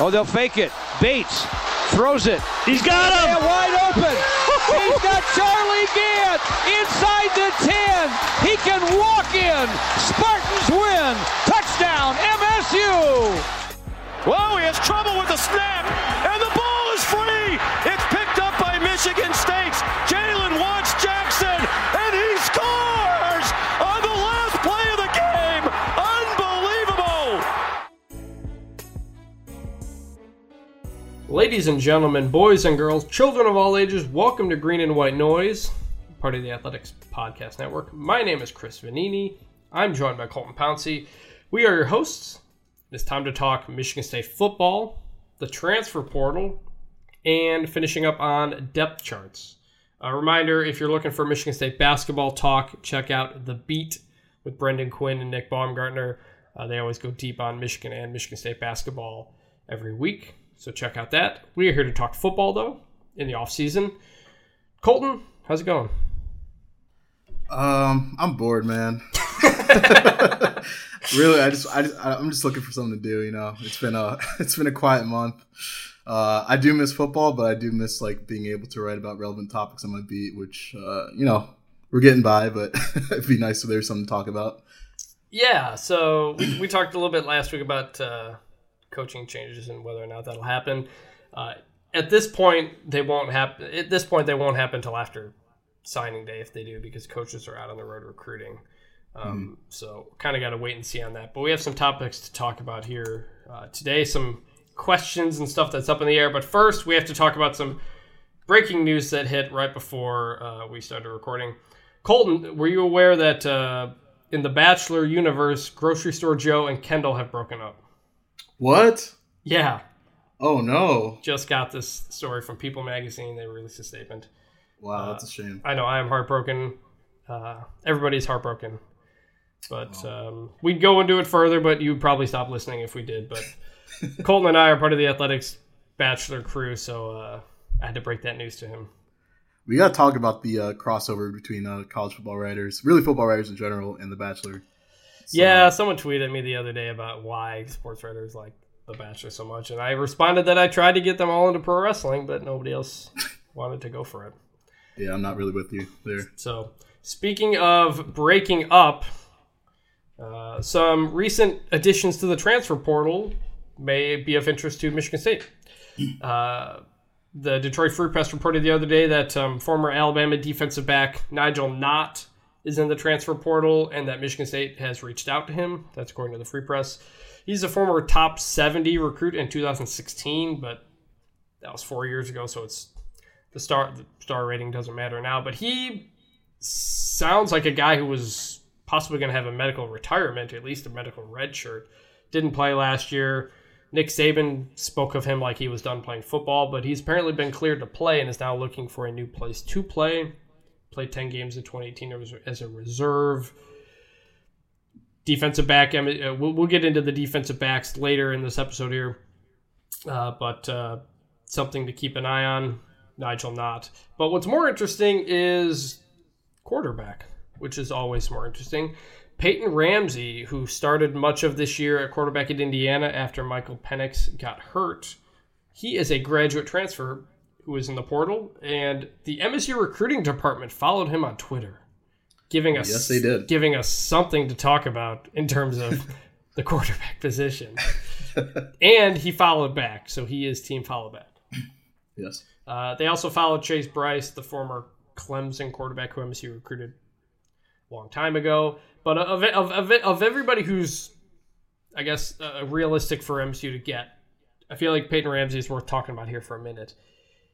Oh, they'll fake it. Bates throws it. He's got him. And wide open. He's got Charlie Gantt inside the 10. He can walk in. Spartans win. Touchdown, MSU. Whoa, he has trouble with the snap, and the ball is free. It's picked up by Michigan State's Ladies and gentlemen, boys and girls, children of all ages, welcome to Green and White Noise, part of the Athletics Podcast Network. My name is Chris Vannini. I'm joined by Colton Pouncy. We are your hosts. It's time to talk Michigan State football, the transfer portal, and finishing up on depth charts. A reminder if you're looking for Michigan State basketball talk, check out The Beat with Brendan Quinn and Nick Baumgardner. Uh, they always go deep on Michigan and Michigan State basketball every week. So check out that. We are here to talk football though in the off season. Colton, how's it going? Um, I'm bored, man. really, I just, I just, I'm just looking for something to do. You know, it's been a, it's been a quiet month. Uh, I do miss football, but I do miss like being able to write about relevant topics on my beat, which, uh, you know, we're getting by, but it'd be nice if there's something to talk about. Yeah, so we, we talked a little bit last week about uh, coaching changes and whether or not that'll happen. Uh, at this point, they won't happen. At this point, they won't happen until after signing day if they do, because coaches are out on the road recruiting. Um, So kind of got to wait and see on that. But we have some topics to talk about here uh, today. Some questions and stuff that's up in the air. But first, we have to talk about some breaking news that hit right before uh, we started recording. Colton, were you aware that uh, in the Bachelor universe, Grocery Store Joe and Kendall have broken up? What? Yeah, Oh no! just got this story from People Magazine. They released a statement. Wow, that's a shame. I know I am heartbroken. Uh, everybody's heartbroken. But um, we'd go into it further, but you'd probably stop listening if we did. But Colton and I are part of the athletics bachelor crew, so uh, I had to break that news to him. We got to talk about the uh, crossover between uh, college football writers, really football writers in general, and The Bachelor. So, Yeah, someone tweeted me the other day about why sports writers like The Bachelor so much, and I responded that I tried to get them all into pro wrestling, but nobody else wanted to go for it. yeah, I'm not really with you there. So, speaking of breaking up, uh, some recent additions to the transfer portal may be of interest to Michigan State. Uh, the Detroit Free Press reported the other day that um, former Alabama defensive back Nigel Knott is in the transfer portal and that Michigan State has reached out to him. That's according to the Free Press. He's a former top 70 recruit in 2016, but that was four years ago, so it's the star the star rating doesn't matter now. But he sounds like a guy who was possibly going to have a medical retirement, at least a medical red shirt. Didn't play last year. Nick Saban spoke of him like he was done playing football, but he's apparently been cleared to play and is now looking for a new place to play. Played 10 games in 2018 as- a reserve. Defensive back, uh, we'll, we'll get into the defensive backs later in this episode here, uh, but uh, something to keep an eye on. Nigel Knott. But what's more interesting is quarterback, which is always more interesting. Peyton Ramsey, who started much of this year at quarterback at Indiana after Michael Penix got hurt, he is a graduate transfer who is in the portal, and the MSU recruiting department followed him on Twitter, giving us Yes, they did. giving us something to talk about in terms of the quarterback position. and he followed back, so he is team follow back. Yes. Uh, they also followed Chase Brice, the former Clemson quarterback who MSU recruited a long time ago. But of of of, of everybody who's, I guess, uh, realistic for MSU to get, I feel like Peyton Ramsey is worth talking about here for a minute.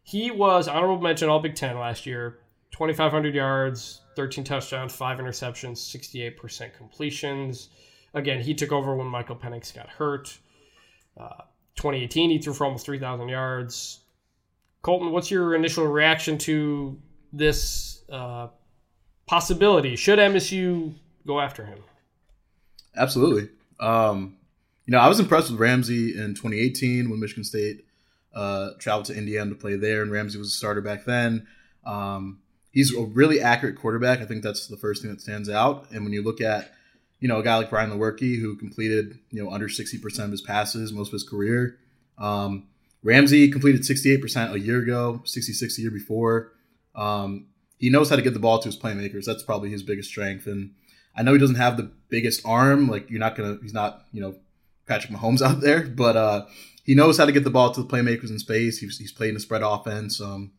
He was honorable mention All Big Ten last year, 2,500 yards, 13 touchdowns, five interceptions, 68% completions. Again, he took over when Michael Penix got hurt. Uh, 2018, he threw for almost 3,000 yards. Colton, what's your initial reaction to this uh, possibility? Should MSU go after him? Absolutely. Um, you know, I was impressed with Ramsey in 2018 when Michigan State uh, traveled to Indiana to play there, and Ramsey was a starter back then. Um, he's a really accurate quarterback. I think that's the first thing that stands out. And when you look at, you know, a guy like Brian Lewerke who completed, you know, under 60% of his passes most of his career, Um, Ramsey completed 68% a year ago, 66 a year before. Um, he knows how to get the ball to his playmakers. That's probably his biggest strength. And I know he doesn't have the biggest arm. Like you're not gonna, he's not, you know, Patrick Mahomes out there, but uh, he knows how to get the ball to the playmakers in space. He's, he's played in a spread offense. Um,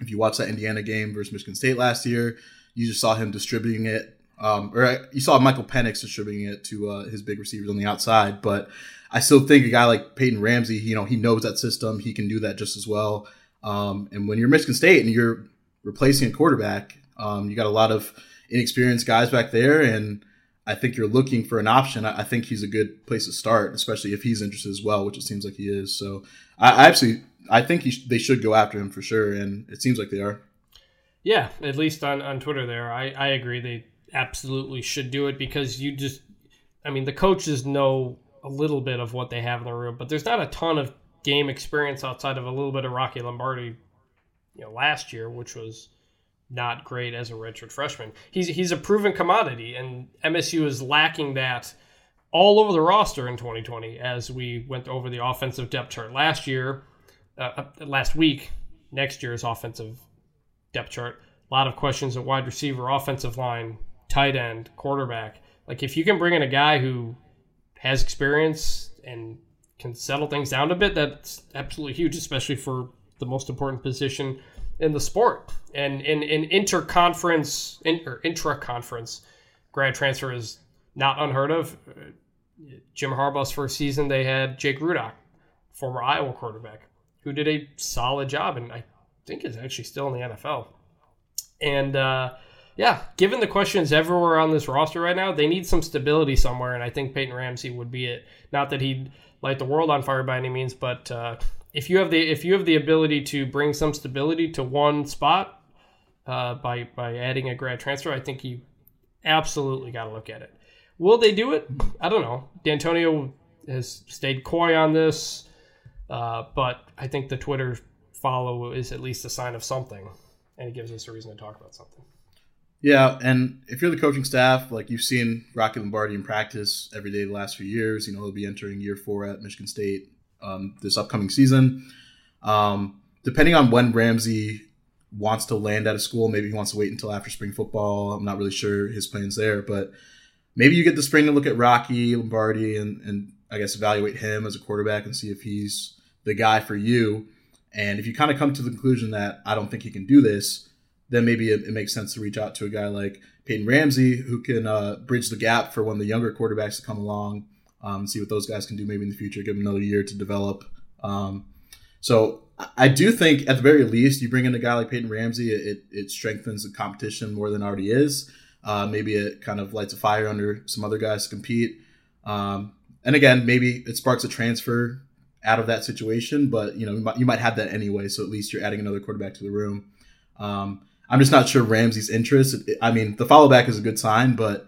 if you watch that Indiana game versus Michigan State last year, you just saw him distributing it. Um, or you saw Michael Penix distributing it to uh, his big receivers on the outside. But I still think a guy like Peyton Ramsey, you know, he knows that system. He can do that just as well. Um, and when you're Michigan State and you're replacing a quarterback. Um, you got a lot of inexperienced guys back there, and I think you're looking for an option. I, think he's a good place to start, especially if he's interested as well, which it seems like he is. So I, I actually I think sh- they should go after him for sure, and it seems like they are. Yeah, at least on, on Twitter there, I, I agree they absolutely should do it because you just, I mean, the coaches know a little bit of what they have in the room, but there's not a ton of game experience outside of a little bit of Rocky Lombardi you know last year, which was not great as a redshirt freshman. He's he's a proven commodity, and MSU is lacking that all over the roster in 2020 as we went over the offensive depth chart last year, uh, last week. Next year's offensive depth chart. A lot of questions at wide receiver, offensive line, tight end, quarterback. Like if you can bring in a guy who has experience and can settle things down a bit, that's absolutely huge, especially for the most important position in the sport. And in, in interconference in, or intra-conference, grad transfer is not unheard of. Jim Harbaugh's first season, they had Jake Rudock, former Iowa quarterback, who did a solid job, and I think is actually still in the NFL. And uh, yeah, given the questions everywhere on this roster right now, they need some stability somewhere, and I think Peyton Ramsey would be it. Not that he'd light the world on fire by any means, but uh, if you have the if you have the ability to bring some stability to one spot uh, by by adding a grad transfer, I think you absolutely got to look at it. Will they do it? I don't know. D'Antonio has stayed coy on this, uh, but I think the Twitter follow is at least a sign of something, and it gives us a reason to talk about something. Yeah, and if you're the coaching staff, like you've seen Rocky Lombardi in practice every day the last few years, you know he'll be entering year four at Michigan State um, this upcoming season. Um, depending on when Ramsey wants to land at a school, maybe he wants to wait until after spring football. I'm not really sure his plans there, but maybe you get the spring to look at Rocky Lombardi and, and I guess evaluate him as a quarterback and see if he's the guy for you. And if you kind of come to the conclusion that I don't think he can do this, then maybe it, it makes sense to reach out to a guy like Peyton Ramsey who can uh, bridge the gap for when the younger quarterbacks come along um, see what those guys can do maybe in the future, give them another year to develop. Um, so I do think at the very least, you bring in a guy like Peyton Ramsey, it, it strengthens the competition more than already is. Uh, maybe it kind of lights a fire under some other guys to compete. Um, and again, maybe it sparks a transfer out of that situation, but you know you might, you might have that anyway. So at least you're adding another quarterback to the room. Um, I'm just not sure Ramsey's interest. I mean, the follow back is a good sign, but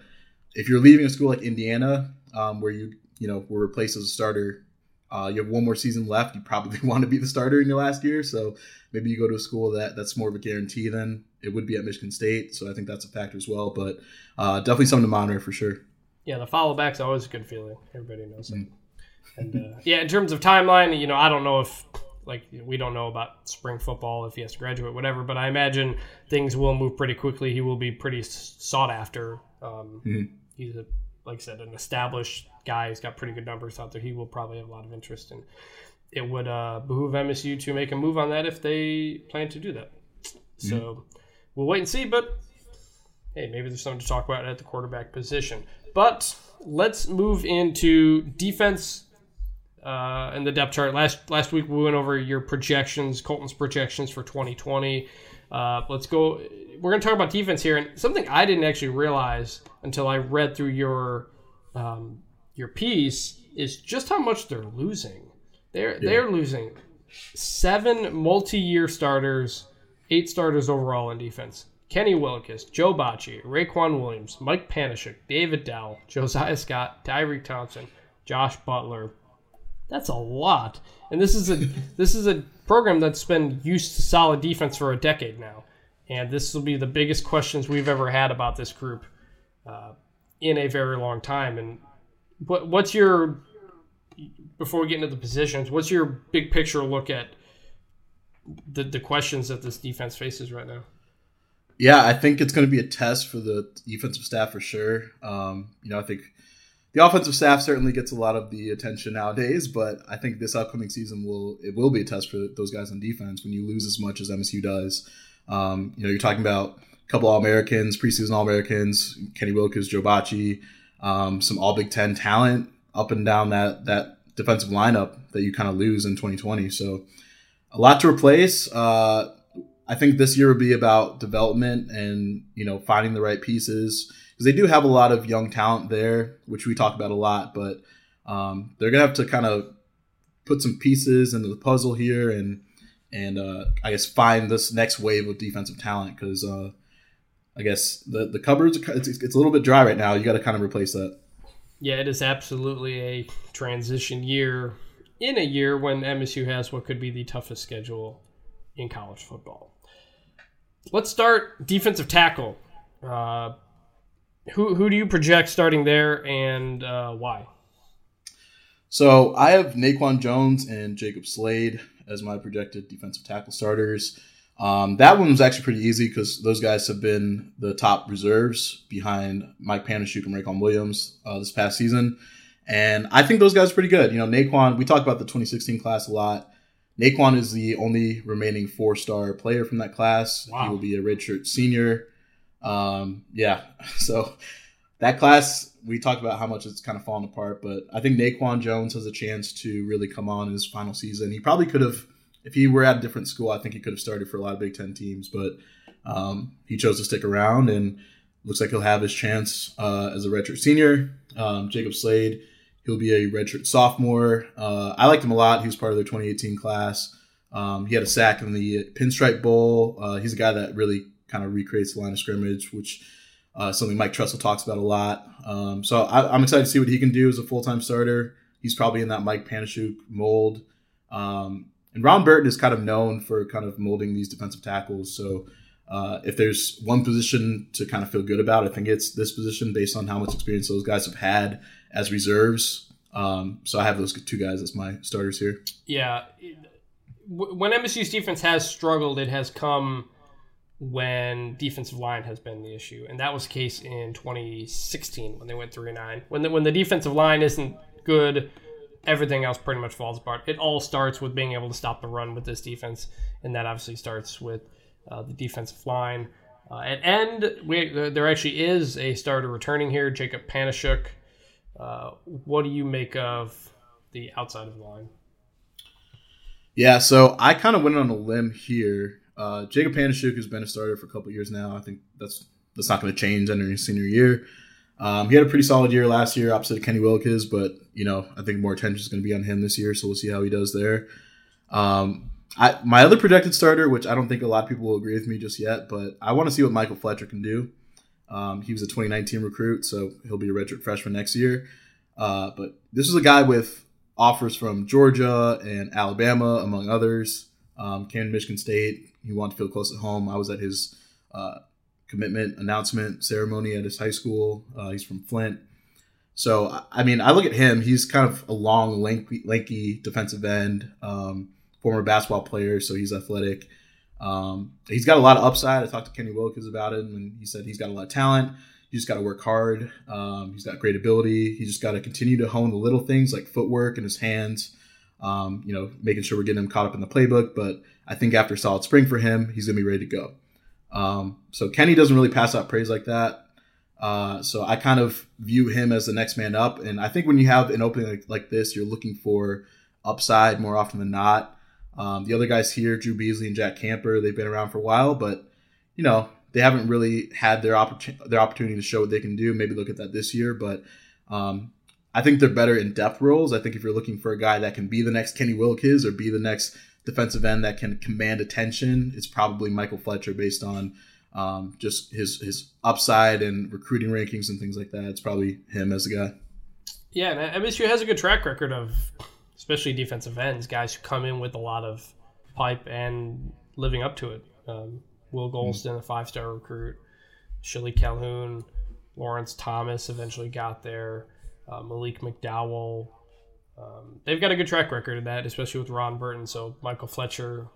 if you're leaving a school like Indiana, um, where you you know were replaced as a starter. Uh, you have one more season left. You probably want to be the starter in your last year, so maybe you go to a school that that's more of a guarantee than it would be at Michigan State. So I think that's a factor as well. But uh, definitely something to monitor for sure. Yeah, the follow back's always a good feeling. Everybody knows mm. it. And uh, yeah, in terms of timeline, you know, I don't know if like we don't know about spring football if he has to graduate, whatever. But I imagine things will move pretty quickly. He will be pretty sought after. Um, mm-hmm. He's a like I said, an established guy who's got pretty good numbers out there. He will probably have a lot of interest, and it would uh, behoove MSU to make a move on that if they plan to do that. So mm-hmm. we'll wait and see. But hey, maybe there's something to talk about at the quarterback position. But let's move into defense uh, and the depth chart. Last last week we went over your projections, Colton's projections for 2020. Uh, let's go. We're going to talk about defense here, and something I didn't actually realize until I read through your um, your piece is just how much they're losing. They're yeah. they're losing seven multi-year starters, eight starters overall in defense. Kenny Willekes, Joe Bachie, Raequan Williams, Mike Panasiuk, David Dowell, Josiah Scott, Tyriq Thompson, Josh Butler. That's a lot. And this is a this is a program that's been used to solid defense for a decade now. And this will be the biggest questions we've ever had about this group uh, in a very long time. And what, what's your before we get into the positions, what's your big picture look at the the questions that this defense faces right now? Yeah, I think it's going to be a test for the defensive staff for sure. Um, you know, I think the offensive staff certainly gets a lot of the attention nowadays, but I think this upcoming season will it will be a test for those guys on defense when you lose as much as MSU does. Um, you know, you're talking about a couple All Americans, preseason All Americans, Kenny Willekes, Joe Bachie, um, some All Big Ten talent up and down that that defensive lineup that you kind of lose in 2020. So a lot to replace. Uh, I think this year will be about development and you know finding the right pieces because they do have a lot of young talent there, which we talk about a lot. But um, they're gonna have to kind of put some pieces into the puzzle here and and uh, I guess find this next wave of defensive talent because uh, I guess the the cupboards it's, it's a little bit dry right now. You got to kind of replace that. Yeah, it is absolutely a transition year in a year when MSU has what could be the toughest schedule in college football. Let's start defensive tackle. Uh, who who do you project starting there, and uh, why? So I have Naquan Jones and Jacob Slade as my projected defensive tackle starters. Um, that one was actually pretty easy because those guys have been the top reserves behind Mike Panasiuk and Raequan Williams uh, this past season. And I think those guys are pretty good. You know, Naquan, we talked about the 2016 class a lot. Naquan is the only remaining four star player from that class. Wow. He will be a redshirt senior. Um, yeah, so that class, we talked about how much it's kind of fallen apart, but I think Naquan Jones has a chance to really come on in his final season. He probably could have, if he were at a different school, I think he could have started for a lot of Big Ten teams, but um, he chose to stick around and looks like he'll have his chance uh, as a redshirt senior. Um, Jacob Slade He'll be a redshirt sophomore. Uh, I liked him a lot. He was part of their 2018 class. Um, he had a sack in the Pinstripe Bowl. Uh, he's a guy that really kind of recreates the line of scrimmage, which uh, something Mike Tressel talks about a lot. Um, so I, am excited to see what he can do as a full time starter. He's probably in that Mike Panasiuk mold. Um, and Ron Burton is kind of known for kind of molding these defensive tackles. So uh, if there's one position to kind of feel good about, I think it's this position based on how much experience those guys have had as reserves. Um, so I have those two guys as my starters here. Yeah, when MSU's defense has struggled, it has come when defensive line has been the issue, and that was the case in 2016 when they went three nine. When the when the defensive line isn't good, everything else pretty much falls apart. It all starts with being able to stop the run with this defense, and that obviously starts with uh, the defensive line. Uh, at end, we, there actually is a starter returning here, Jacob Panasiuk. Uh, what do you make of the outside of the line? Yeah, so I kind of went on a limb here. Uh, Jacob Panasiuk has been a starter for a couple years now. I think that's that's not going to change entering his senior year. Um, he had a pretty solid year last year, opposite of Kenny Willekes, but you know I think more attention is going to be on him this year, so we'll see how he does there. Um, I, my other projected starter, which I don't think a lot of people will agree with me just yet, but I want to see what Michael Fletcher can do. Um, he was a 2019 recruit, so he'll be a redshirt freshman next year. Uh, but this is a guy with offers from Georgia and Alabama, among others. Um, came to Michigan State. He wanted to feel close at home. I was at his uh, commitment announcement ceremony at his high school. Uh, he's from Flint. So, I mean, I look at him. He's kind of a long, lanky, lanky defensive end, um, former basketball player, so he's athletic. Um, he's got a lot of upside. I talked to Kenny Willekes about it, and he said he's got a lot of talent. You just got to work hard. Um, he's got great ability. He just got to continue to hone the little things like footwork and his hands. Um, you know, making sure we're getting him caught up in the playbook. But I think after a solid spring for him, he's gonna be ready to go. Um, so Kenny doesn't really pass out praise like that. Uh, so I kind of view him as the next man up. And I think when you have an opening like, like this, you're looking for upside more often than not. Um, the other guys here, Drew Beasley and Jack Camper, they've been around for a while, but you know they haven't really had their opportunity their opportunity to show what they can do. Maybe look at that this year, but um, I think they're better in depth roles. I think if you're looking for a guy that can be the next Kenny Willekes or be the next defensive end that can command attention, it's probably Michael Fletcher based on um, just his his upside and recruiting rankings and things like that. It's probably him as a guy. Yeah, and MSU has a good track record of especially defensive ends, guys who come in with a lot of pipe and living up to it. Um, Will Gholston, a five star recruit, Shilique Calhoun, Lawrence Thomas eventually got there, uh, Malik McDowell. Um, they've got a good track record of that, especially with Ron Burton. So Michael Fletcher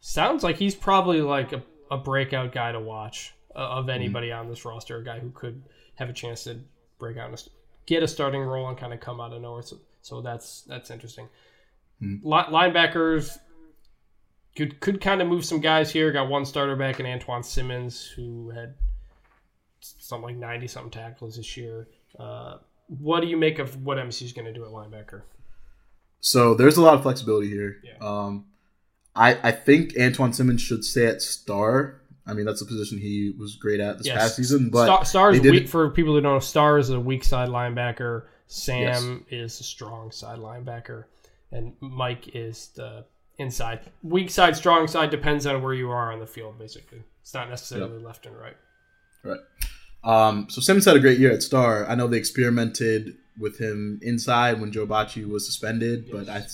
sounds like he's probably like a, a breakout guy to watch uh, of anybody mm-hmm. on this roster, a guy who could have a chance to break out and get a starting role and kind of come out of nowhere. So, so that's that's interesting. Mm-hmm. linebackers could could kind of move some guys here. Got one starter back in Antjuan Simmons, who had something like ninety something tackles this year. Uh, what do you make of what is going to do at linebacker? So there's a lot of flexibility here. Yeah. Um, I I think Antjuan Simmons should stay at star. I mean, that's a position he was great at this yes. past season. But star, star is weak, for people who don't know. Star is a weak side linebacker. Sam yes. is a strong side linebacker, and Mike is the inside. Weak side, strong side depends on where you are on the field. Basically, it's not necessarily yep. left and right. Right. Um, so Simmons had a great year at Star. I know they experimented with him inside when Joe Bachie was suspended, yes. but I,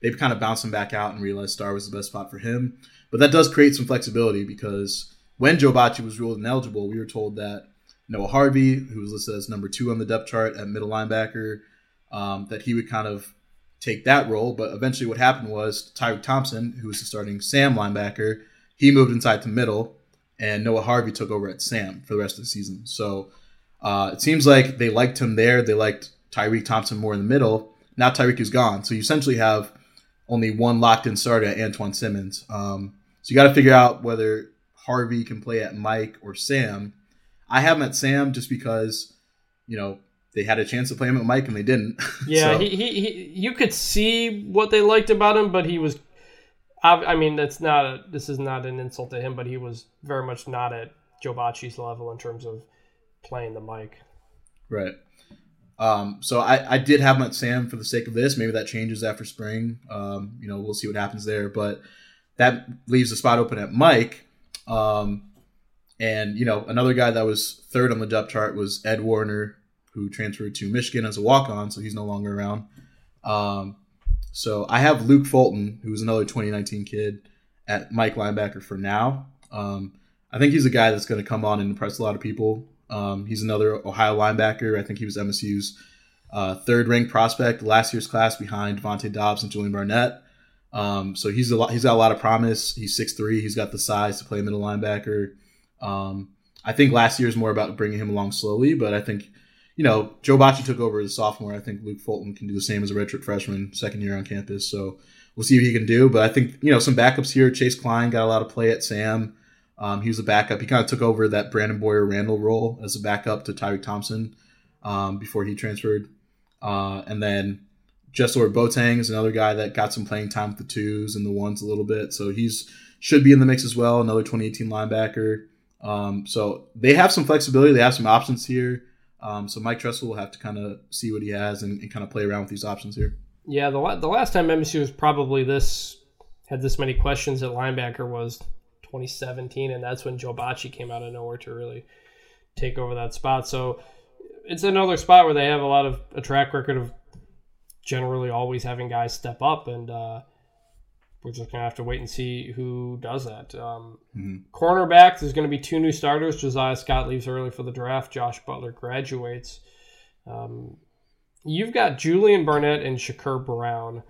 they've kind of bounced him back out and realized Star was the best spot for him. But that does create some flexibility because when Joe Bachie was ruled ineligible, we were told that Noah Harvey, who was listed as number two on the depth chart at middle linebacker, um, that he would kind of take that role. But eventually, what happened was Tyriq Thompson, who was the starting Sam linebacker, he moved inside to middle, and Noah Harvey took over at Sam for the rest of the season. So uh, it seems like they liked him there. They liked Tyriq Thompson more in the middle. Now Tyriq is gone, so you essentially have only one locked in starter at Antjuan Simmons. Um, so you got to figure out whether Harvey can play at Mike or Sam. I have him at Sam just because, you know, they had a chance to play him at Mike and they didn't. Yeah, so. he, he, he, you could see what they liked about him, but he was I, mean, that's not a, this is not an insult to him, but he was very much not at Joe Bachie's level in terms of playing the mic. Right. Um, so I, I did have at Sam for the sake of this. Maybe that changes after spring. Um, you know, we'll see what happens there. But that leaves the spot open at Mike. Um, and you know, another guy that was third on the depth chart was Ed Warner, who transferred to Michigan as a walk-on, so he's no longer around. Um, so I have Luke Fulton, who's another 2019 kid, at Mike linebacker for now. Um, I think he's a guy that's going to come on and impress a lot of people. Um, he's another Ohio linebacker. I think he was MSU's uh, third ranked prospect last year's class behind Devontae Dobbs and Julian Barnett. Um, so he's a lot, he's got a lot of promise. He's 6'3". He's got the size to play middle linebacker. Um, I think last year is more about bringing him along slowly, but I think you know, Joe Bachie took over as a sophomore. I think Luke Fulton can do the same as a redshirt freshman, second year on campus. So we'll see what he can do. But I think, you know, some backups here. Chase Kline got a lot of play at Sam. Um, he was a backup. He kind of took over that Brandon Bouyer-Randle role as a backup to Tyriq Thompson um, before he transferred. Uh, and then Jesselor Botang is another guy that got some playing time with the twos and the ones a little bit. So he's should be in the mix as well. Another 2018 linebacker. Um, so they have some flexibility. They have some options here. Um, so Mike Tressel will have to kind of see what he has and, and kind of play around with these options here. Yeah, the, the last time MSU was probably this had this many questions at linebacker was 2017, and that's when Joe Bachie came out of nowhere to really take over that spot. So it's another spot where they have a lot of a track record of generally always having guys step up, and uh, we're just gonna have to wait and see who does that. Um, mm-hmm. Cornerback, there's gonna be two new starters. Josiah Scott leaves early for the draft. Josh Butler graduates. Um, you've got Julian Barnett and Shakur Brown.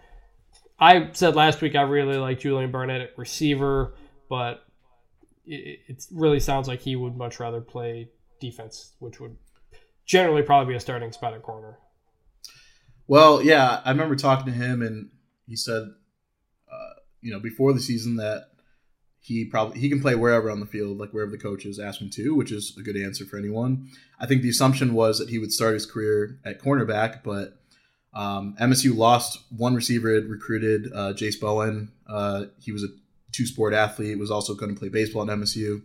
I said last week I really like Julian Barnett at receiver, but it, it really sounds like he would much rather play defense, which would generally probably be a starting spot at corner. Well, yeah, I remember talking to him, and he said you know before the season that he probably he can play wherever on the field, like wherever the coaches ask him to, which is a good answer for anyone. I think the assumption was that he would start his career at cornerback, but um, MSU lost one receiver it recruited, uh, Jace Bowen. Uh, he was a two sport athlete, was also going to play baseball at MSU.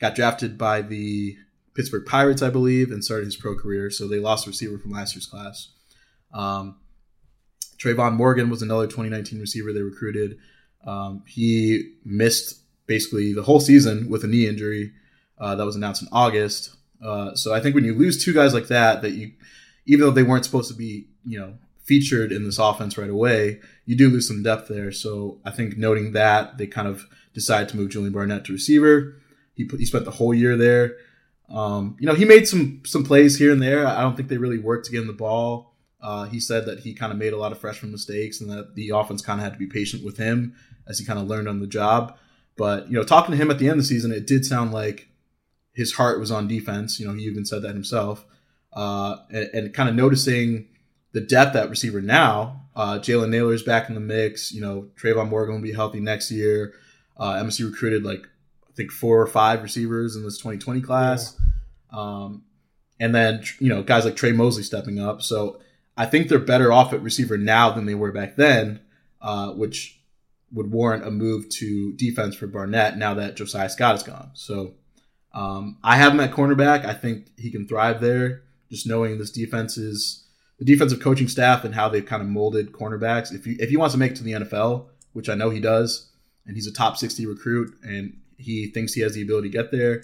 Got drafted by the Pittsburgh Pirates, I believe, and started his pro career. So they lost a receiver from last year's class. Um, Trayvon Morgan was another 2019 receiver they recruited. Um, he missed basically the whole season with a knee injury uh, that was announced in August. Uh, so I think when you lose two guys like that, that you, even though they weren't supposed to be, you know, featured in this offense right away, you do lose some depth there. So I think noting that they kind of decided to move Julian Barnett to receiver. He put, he spent the whole year there. Um, you know, he made some some plays here and there. I don't think they really worked to get him the ball. Uh, he said that he kind of made a lot of freshman mistakes and that the offense kind of had to be patient with him as he kind of learned on the job. But you know, talking to him at the end of the season, it did sound like his heart was on defense. You know, he even said that himself. Uh, and, and kind of noticing the depth at receiver now. Uh, Jalen Nailor's back in the mix. You know, Trayvon Morgan will be healthy next year. Uh, MSU recruited like I think four or five receivers in this 2020 class. Yeah. Um, and then you know guys like Tre Mosley stepping up. So I think they're better off at receiver now than they were back then, uh, which would warrant a move to defense for Barnett now that Josiah Scott is gone. So um, I have him at cornerback. I think he can thrive there. Just knowing this defense is the defensive coaching staff and how they've kind of molded cornerbacks. If he if he wants to make it to the NFL, which I know he does, and he's a top 60 recruit and he thinks he has the ability to get there,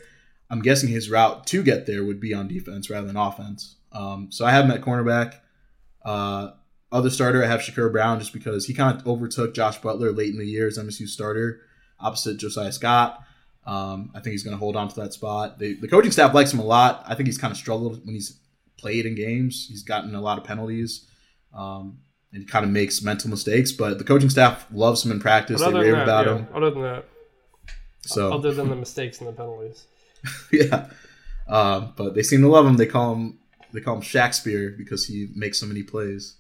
I'm guessing his route to get there would be on defense rather than offense. Um, so I have him at cornerback. Uh, other starter, I have Shakur Brown just because he kind of overtook Josh Butler late in the year as MSU starter opposite Josiah Scott. Um, I think he's going to hold on to that spot. The, the coaching staff likes him a lot. I think he's kind of struggled when he's played in games. He's gotten a lot of penalties. Um, and kind of makes mental mistakes, but the coaching staff loves him in practice. They rave that, about yeah, him. Other than that, so other than the mistakes and the penalties, yeah. Um, but they seem to love him. They call him they call him Shakespeare because he makes so many plays.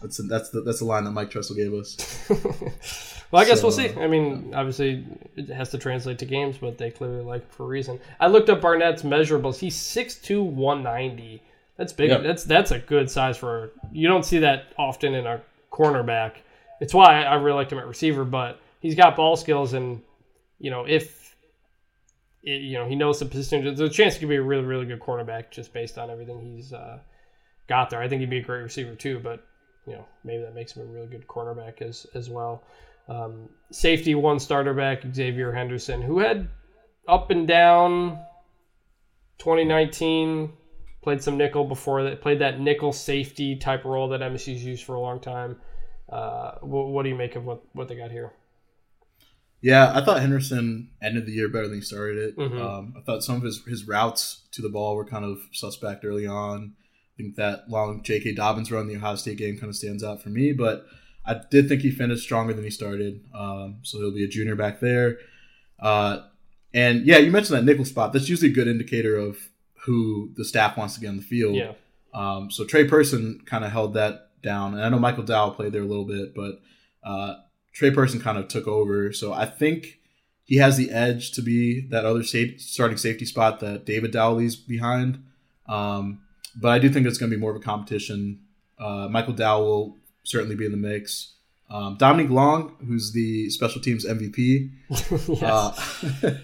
That's that's the that's the line that Mike Tressel gave us. well, I guess so, we'll see. I mean, obviously it has to translate to games, but they clearly like it for a reason. I looked up Barnett's measurables. He's 6'2", 190. That's big. Yep. That's that's a good size for. You don't see that often in a cornerback. It's why I really liked him at receiver, but he's got ball skills, and you know if it, you know he knows the position, there's a chance he could be a really really good cornerback just based on everything he's uh, got there. I think he'd be a great receiver too, but you know maybe that makes him a really good cornerback as as well. Um, safety one starter back Xavier Henderson, who had up and down 2019 played some nickel before that, played that nickel safety type role that MSU's used for a long time. Uh, what, what, do you make of what, what they got here? Yeah, I thought Henderson ended the year better than he started it. Mm-hmm. Um, I thought some of his, his routes to the ball were kind of suspect early on. I think that long J.K. Dobbins run the Ohio State game kind of stands out for me, but I did think he finished stronger than he started. Um, so he'll be a junior back there. Uh, and yeah, you mentioned that nickel spot. That's usually a good indicator of who the staff wants to get on the field. Yeah. Um, so Tre Person kind of held that down, and I know Michael Dowell played there a little bit, but uh, Tre Person kind of took over. So I think he has the edge to be that other safe, starting safety spot that David Dowell's behind. Um, but I do think it's going to be more of a competition. Uh, Michael Dowell will certainly be in the mix. Um, Dominique Long, who's the special teams MVP. uh,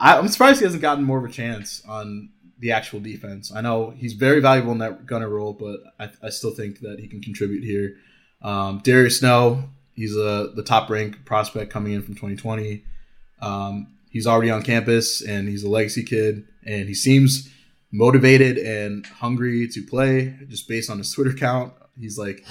I, am surprised he hasn't gotten more of a chance on the actual defense. I know he's very valuable in that gunner role, but I, I still think that he can contribute here. Um, Darius Snow, he's a the top ranked prospect coming in from 2020. Um, he's already on campus and he's a legacy kid, and he seems motivated and hungry to play just based on his Twitter count. He's like,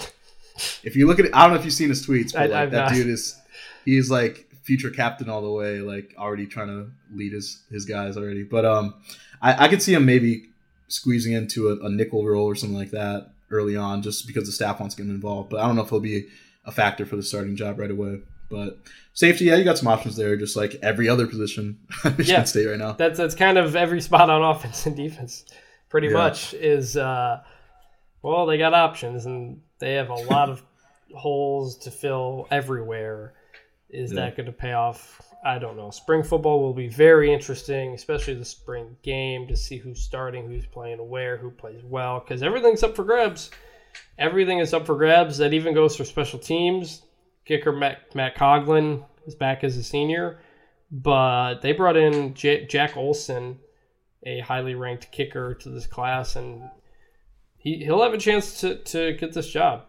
if you look at it, I don't know if you've seen his tweets, but like, that not. dude is he's like future captain all the way, like already trying to lead his his guys already. But um, I, I could see him maybe squeezing into a, a, nickel role or something like that early on, just because the staff wants to get him involved. But I don't know if he'll be a factor for the starting job right away. But safety, yeah, you got some options there, just like every other position at Michigan yeah, State right now. That's that's kind of every spot on offense and defense, pretty yeah. much is. Uh, well, they got options and they have a lot of holes to fill everywhere. Is yeah. that going to pay off? I don't know. Spring football will be very interesting, especially the spring game to see who's starting, who's playing where, who plays well, because everything's up for grabs. Everything is up for grabs. That even goes for special teams. Kicker Matt, Matt Coghlin is back as a senior, but they brought in J- Jack Olson, a highly ranked kicker, to this class, and he, he'll have a chance to, to get this job.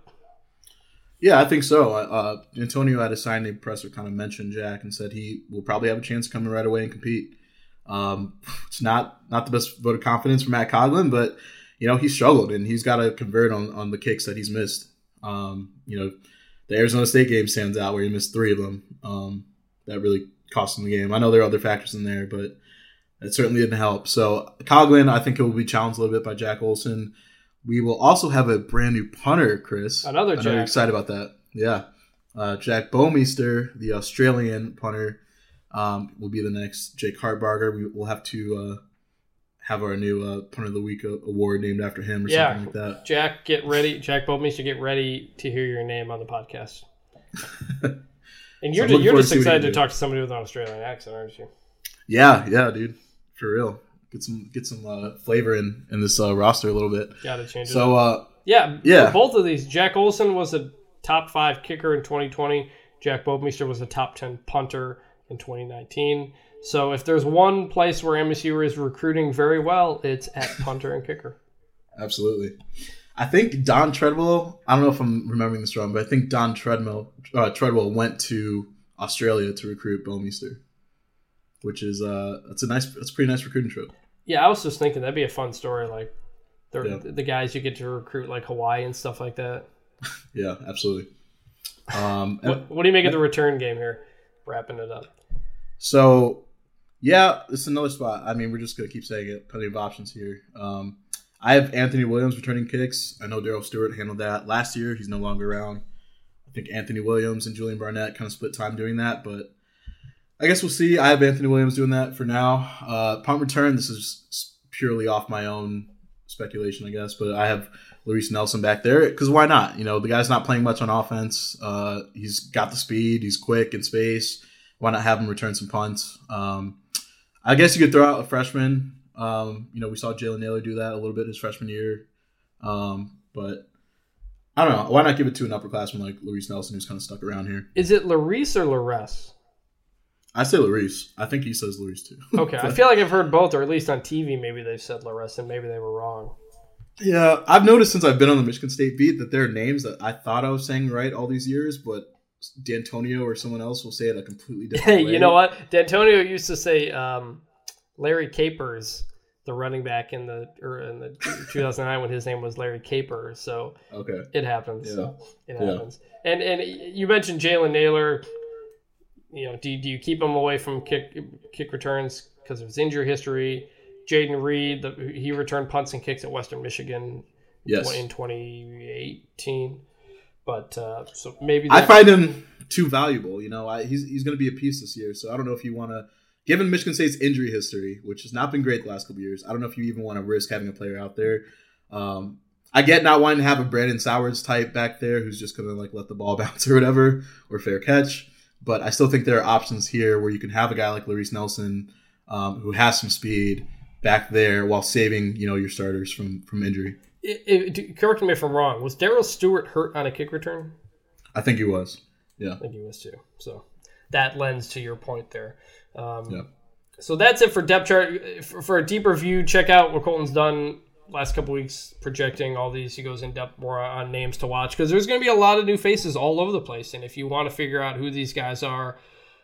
Yeah, I think so. Uh, uh, Antonio at a signing presser kind of mentioned Jack and said he will probably have a chance coming right away and compete. Um, it's not not the best vote of confidence for Matt Coghlin, but you know he struggled and he's got to convert on on the kicks that he's missed. Um, you know, the Arizona State game stands out where he missed three of them. Um, that really cost him the game. I know there are other factors in there, but it certainly didn't help. So Coghlin, I think it will be challenged a little bit by Jack Olson. We will also have a brand new punter, Chris. Another I know excited about that. Yeah. Uh, Jack Bouwmeester, the Australian punter, um, will be the next Jake Hartbarger. We will have to uh, have our new uh, punter of the week award named after him or Yeah. something like that. Jack, get ready. Jack Bouwmeester, get ready to hear your name on the podcast. And you're, I'm looking you're just to see what he excited to do. talk to somebody with an Australian accent, aren't you? Yeah, yeah, dude, for real. Get some get some uh, flavor in in this uh, roster a little bit. Got to change it. So uh, yeah, yeah. both of these, Jack Olson was a top five kicker in 2020. Jack Bouwmeester was a top 10 punter in 2019. So if there's one place where MSU is recruiting very well, it's at punter and kicker. Absolutely. I think Don Treadwell. I don't know if I'm remembering this wrong, but I think Don Treadwell uh, Treadwell went to Australia to recruit Bouwmeester, which is uh, it's a nice, it's a pretty nice recruiting trip. Yeah, I was just thinking that'd be a fun story. Like the, Yeah. the guys you get to recruit, like Hawaii and stuff like that. Yeah, absolutely. Um, What, what do you make of the return game here? Wrapping it up. So, yeah, this is another spot. I mean, we're just gonna keep saying it. Plenty of options here. Um, I have Anthony Williams returning kicks. I know Darrell Stewart handled that last year. He's no longer around. I think Anthony Williams and Julian Barnett kind of split time doing that, but I guess we'll see. I have Anthony Williams doing that for now. Uh, punt return. This is purely off my own speculation, I guess, but I have Luis Nelson back there because why not? You know, the guy's not playing much on offense. Uh, he's got the speed. He's quick in space why not have him return some punts? Um, I guess you could throw out a freshman. Um, you know, we saw Jalen Nailor do that a little bit his freshman year. Um, but I don't know. Why not give it to an upperclassman like Luis Nelson, who's kind of stuck around here? Is it Larice or Laress? I say Luis. I think he says Luis too. Okay, I feel like I've heard both, or at least on TV, maybe they've said Laress, and maybe they were wrong. yeah, I've noticed since I've been on the Michigan State beat that there are names that I thought I was saying right all these years, but D'Antonio or someone else will say it a completely different Hey, way. you know what? D'Antonio used to say um, Larry Capers, the running back in the or in the 2009 when his name was Larry Capers. So Okay. it happens. Yeah. It Yeah. happens. And and you mentioned Jalen Nailor. You know, do, do you keep him away from kick kick returns because of his injury history? Jayden Reed, the, he returned punts and kicks at Western Michigan Yes. in 2018. But uh, so maybe I find him too valuable. You know, I, he's he's going to be a piece this year, so I don't know if you want to. Given Michigan State's injury history, which has not been great the last couple years, I don't know if you even want to risk having a player out there. Um, I get not wanting to have a Brandon Sowards type back there who's just going to like let the ball bounce or whatever or fair catch, but I still think there are options here where you can have a guy like Larice Nelson um, who has some speed back there while saving you know your starters from from injury. It, it, correct me if I'm wrong. Was Darrell Stewart hurt on a kick return? I think he was. Yeah. I think he was too. So that lends to your point there. Um, Yeah. So that's it for depth chart. For, for a deeper view, check out what Colton's done last couple weeks projecting all these. He goes in depth more on names to watch because there's going to be a lot of new faces all over the place. And if you want to figure out who these guys are,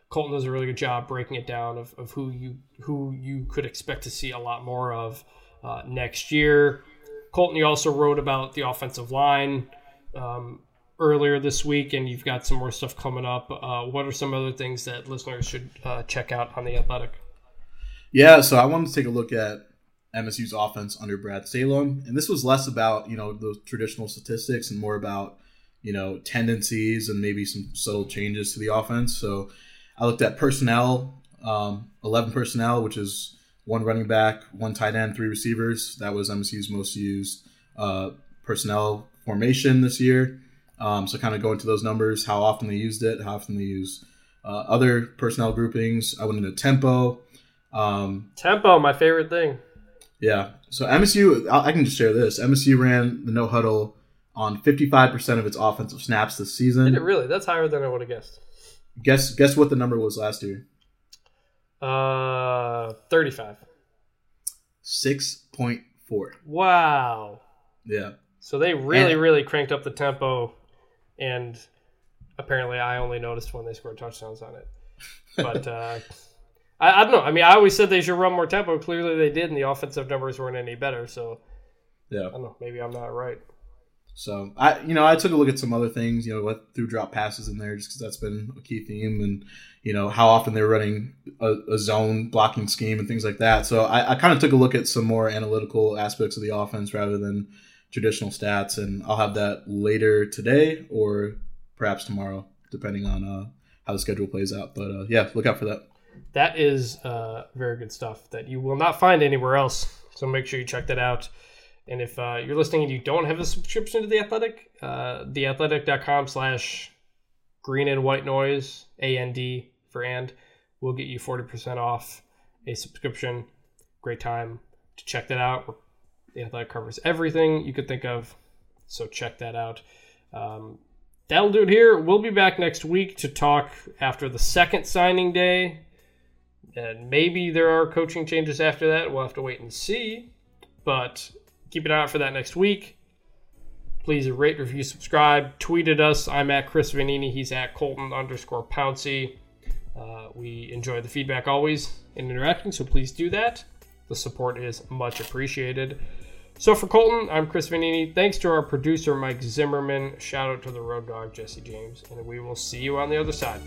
Colton does a really good job breaking it down of, of who you who you could expect to see a lot more of uh, next year. Colton, you also wrote about the offensive line um, earlier this week, and you've got some more stuff coming up. Uh, what are some other things that listeners should uh, check out on the Athletic? Yeah, so I wanted to take a look at MSU's offense under Brad Salem, and this was less about you know the traditional statistics and more about you know tendencies and maybe some subtle changes to the offense. So I looked at personnel, um, eleven personnel, which is one running back, one tight end, three receivers. That was MSU's most used uh, personnel formation this year. Um, so kind of go into those numbers, how often they used it, how often they used uh, other personnel groupings. I went into tempo. Um, Tempo, my favorite thing. Yeah. So MSU, I can just share this. MSU ran the no huddle on 55% of its offensive snaps this season. Did it really? That's higher than I would have guessed. Guess guess what the number was last year? Uh, 35. 6.4. Wow. Yeah. So they really, And- really cranked up the tempo, and apparently I only noticed when they scored touchdowns on it. But uh, I, I don't know. I mean, I always said they should run more tempo. Clearly they did, and the offensive numbers weren't any better. So Yeah. I don't know. Maybe I'm not right. So I, you know, I took a look at some other things. You know, what threw drop passes in there just because that's been a key theme, and you know how often they're running a, a zone blocking scheme and things like that. So I, I kind of took a look at some more analytical aspects of the offense rather than traditional stats, and I'll have that later today or perhaps tomorrow, depending on uh, how the schedule plays out. But uh, yeah, look out for that. That is uh, very good stuff that you will not find anywhere else. So make sure you check that out. And if uh, you're listening and you don't have a subscription to The Athletic, uh, theathletic.com slash green and white noise, A-N-D for and, will get you 40% off a subscription. Great time to check that out. The Athletic covers everything you could think of. So check that out. Um, that'll do it here. We'll be back next week to talk after the second signing day. And maybe there are coaching changes after that. We'll have to wait and see. But keep an eye out for that next week. Please rate, review, subscribe. Tweet at us. I'm at Chris Vannini. He's at Colton underscore Pouncy. Uh, we enjoy the feedback always in interacting, so please do that. The support is much appreciated. So for Colton, I'm Chris Vannini. Thanks to our producer, Mike Zimmerman. Shout out to the road dog, Jesse James. And we will see you on the other side.